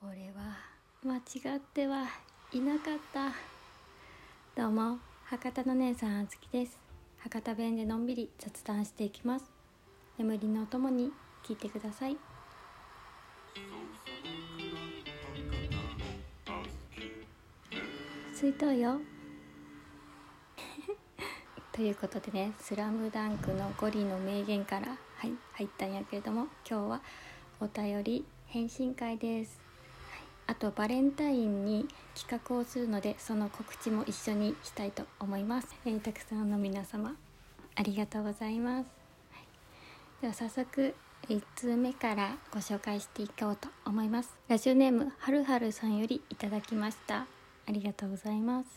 俺は間違ってはいなかった。どうも博多の姉さんあつきです。博多弁でのんびり雑談していきます。眠りのお供に聞いてください。水筒よ。ということでね「スラムダンクのゴリの名言から、はい、入ったんやけれども今日はお便り返信会です、あとバレンタインに企画をするのでその告知も一緒にしたいと思います、えーたくさんの皆様ありがとうございます、はい。では早速1通目からご紹介していこうと思います。ラジオネームはるはるさんよりいただきました。ありがとうございます。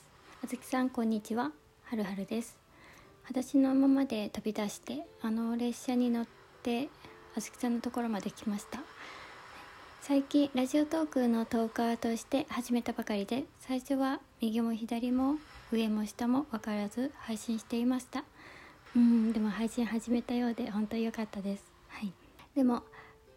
あずきさんこんにちは。はるはるです。裸足のままで飛び出してあの列車に乗ってあずきさんのところまで来ました。最近ラジオトークのトーカーとして始めたばかりで最初は右も左も上も下も分からず配信していました。うんでも配信始めたようで本当に良かったです。はい。でも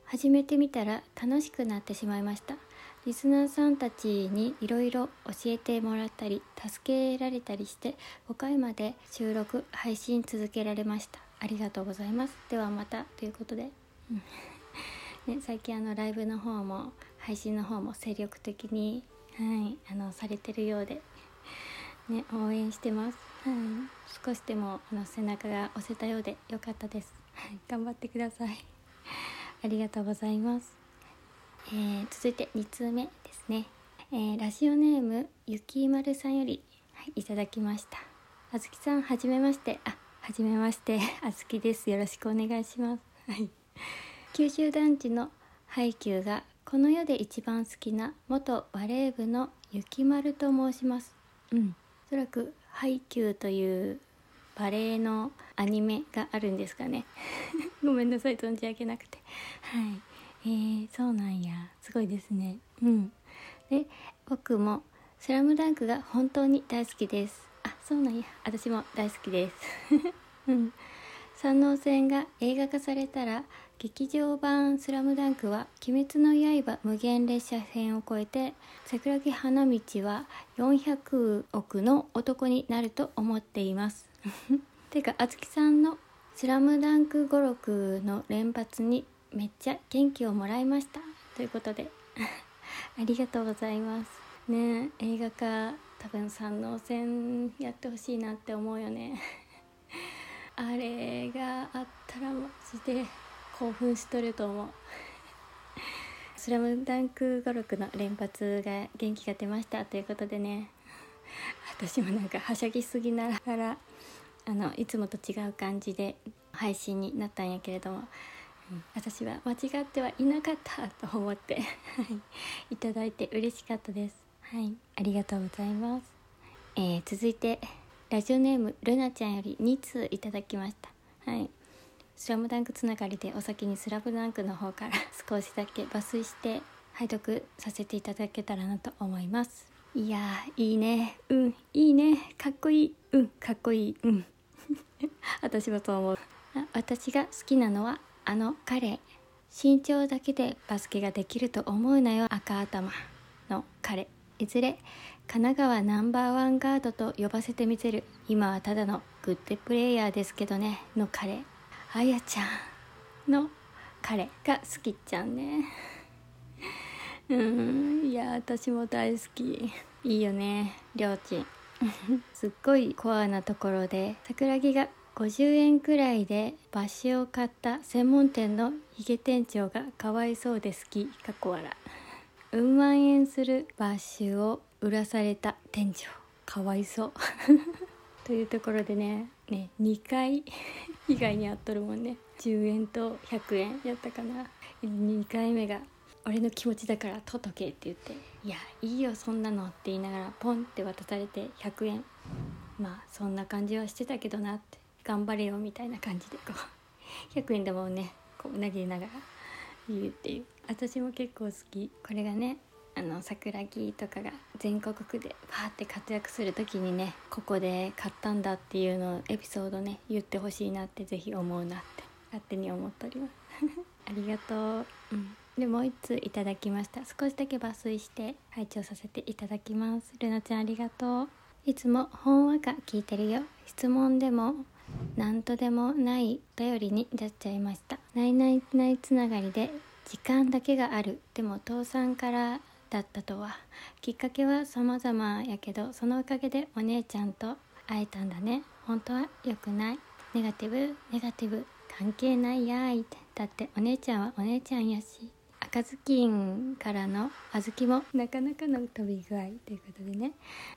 始めてみたら楽しくなってしまいました。リスナーさんたちにいろいろ教えてもらったり助けられたりして5回まで収録配信続けられました。ありがとうございます。ではまたということで、うん。ね、最近あのライブの方も配信の方も精力的に、はい、あのされてるようで、ね、応援してます、はい、少しでもあの背中が押せたようでよかったです、はい、頑張ってください。ありがとうございます、えー続いて2通目ですね、えーラジオネームゆきまるさんより、はい、いただきました。あずきさんはじめまして。あはじめまして。あずきです。よろしくお願いします。はい。九州男児のハイキューがこの世で一番好きな元バレー部のゆきまると申します。うん。おそらくハイキューというバレーのアニメがあるんですかね。ごめんなさい存じ上げなくて。はい。えー、そうなんや。すごいですね。うん。で僕も「スラムダンクが本当に大好きです。あそうなんや。私も大好きです。うん三能線が映画化されたら劇場版「スラムダンクは「鬼滅の刃無限列車編」を超えて桜木花道は400億の男になると思っています。てかあつきさんの「スラムダンク語録の連発にめっちゃ元気をもらいました。ということで ありがとうございます。ね映画化多分三能線やってほしいなって思うよね。あれがあったらマジで興奮しとると思う「スラムダンク語録の連発が元気が出ましたということでね。私もなんかはしゃぎすぎながらあのいつもと違う感じで配信になったんやけれども、うん私は間違ってはいなかったと思ってはい。いただいて嬉しかったです。はい。ありがとうございます、えー続いてラジオネームルナちゃんより2通いただきました。はい。スラムダンクつながりでお先にスラムダンクの方から 少しだけ抜粋して拝読させていただけたらなと思います。いやーいいね。うんいいね。かっこいい。うんかっこいい。うん。私もそう思う。私が好きなのはあの彼。身長だけでバスケができると思うなよ赤頭の彼。いずれ神奈川ナンバーワンガードと呼ばせてみせる今はただのグッドプレイヤーですけどねの彼。あやちゃんの彼が好きっちゃんね。うんいや私も大好き。いいよねりょーちん。すっごいコアなところで桜木が50円くらいでバッシを買った専門店のヒゲ店長がかわいそうで好き。かっこ笑うん万円するバッシュを売らされた店長。かわいそう。というところでね。ね2回 被害に遭っとるもんね。10円と100円やったかな。2回目が「俺の気持ちだから取っとけ」って言って「いやいいよそんなの」って言いながらポンって渡されて100円。まあそんな感じはしてたけどなって。頑張れよみたいな感じでこう。100円玉をねこう投げながら言うっていう。私も結構好き。これがねあの桜木とかが全国区でパーって活躍する時にねここで買ったんだっていうのをエピソードね言ってほしいなってぜひ思うなって勝手に思っております。ありがとう、うん、でもう1通いただきました。少しだけ抜粋して拝聴させていただきます。ルナちゃんありがとう。いつも本話が聞いてるよ。質問でも何とでもない頼りに出っちゃいました。ないないないつながりで時間だけがある。でも父さんからだったとは。きっかけは様々やけどそのおかげでお姉ちゃんと会えたんだね。本当は良くない。ネガティブネガティブ。関係ないやーいってだってお姉ちゃんはお姉ちゃんやし赤ずきんからの小豆もなかなかの飛び具合ということでね。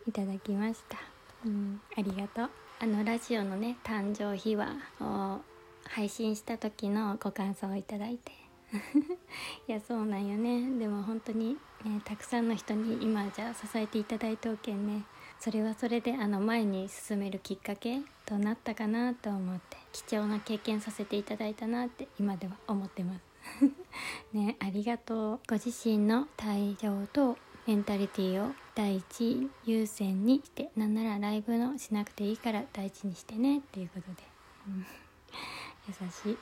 いただきました。うんありがとう。あのラジオのね誕生秘話を配信した時のご感想をいただいて。いやそうなんよね。でも本当に、ね、たくさんの人に今じゃあ支えていただいておけんね。それはそれであの前に進めるきっかけとなったかなと思って貴重な経験させていただいたなって今では思ってます。ねありがとう。ご自身の体調とメンタリティーを第一優先にしてなんならライブのしなくていいから大事にしてねっていうことで、優しい。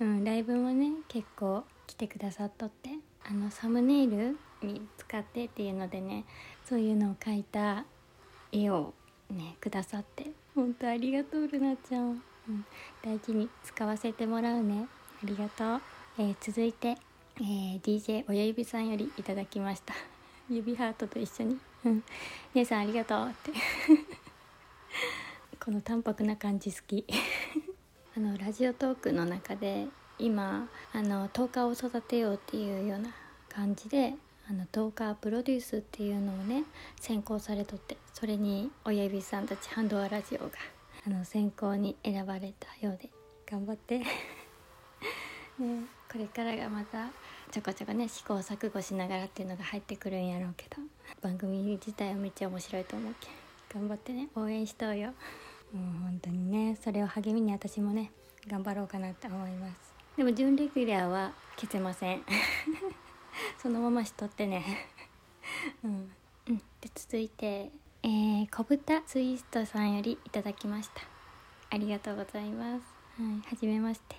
うん、ライブもね結構来てくださっとってあのサムネイルに使ってっていうのでねそういうのを描いた絵をねくださって本当ありがとうルナちゃん、うん、大事に使わせてもらうね。ありがとう、えー、続いて、えー、DJ 親指さんよりいただきました。指ハートと一緒に「うん。姉さんありがとう」って。この淡白な感じ好き。あのラジオトークの中で今あの10日を育てようっていうような感じであの10日プロデュースっていうのをね選考されとってそれに親指さんたちハンドアラジオがあの選考に選ばれたようで頑張って ね、これからがまたちょこちょこね試行錯誤しながらっていうのが入ってくるんやろうけど番組自体はめっちゃ面白いと思うけん頑張ってね応援しとうよ。もう本当にねそれを励みに私もね頑張ろうかなって思います。でも準レギュラーは消せません。そのまましとってね。うん、うん、で続いて。えー、小豚ツイストさんよりいただきました。ありがとうございます。はいはじめまして。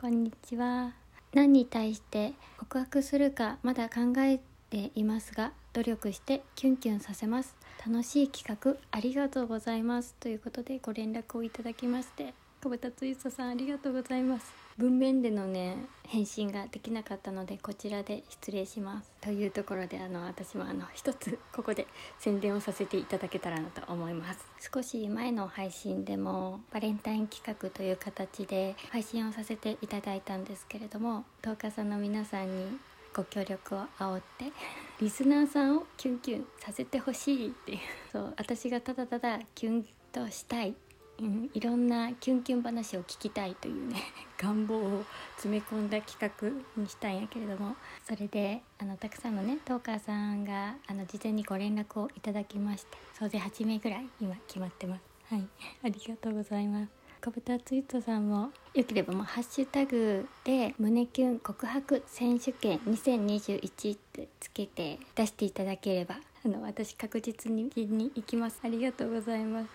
こんにちは。何に対して告白するかまだ考えていますが努力してキュンキュンさせます。楽しい企画ありがとうございます。ということでご連絡をいただきまして小豚ツイストさんありがとうございます。文面でのね返信ができなかったのでこちらで失礼します。というところであの私もあの一つここで宣伝をさせていただけたらなと思います。少し前の配信でもバレンタイン企画という形で配信をさせていただいたんですけれども10日さんの皆さんにご協力を煽ってリスナーさんをキュンキュンさせてほしいっていう。そう私がただただキュンとしたい。うん、いろんなキュンキュン話を聞きたいというね 願望を詰め込んだ企画にしたんやけれども。それであのたくさんのねトーカーさんがあの事前にご連絡をいただきまして総勢8名ぐらい今決まってます。はい。ありがとうございます。小豚ツイートさんもよければもうハッシュタグで「胸キュン告白選手権2021」ってつけて出していただければあの私確実にに行きます。ありがとうございます。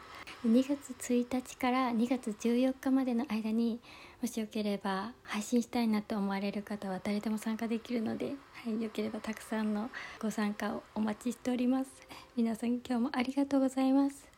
2月1日から2月14日までの間にもしよければ配信したいなと思われる方は誰でも参加できるので、はい、よければたくさんのご参加をお待ちしております。皆さん今日もありがとうございます。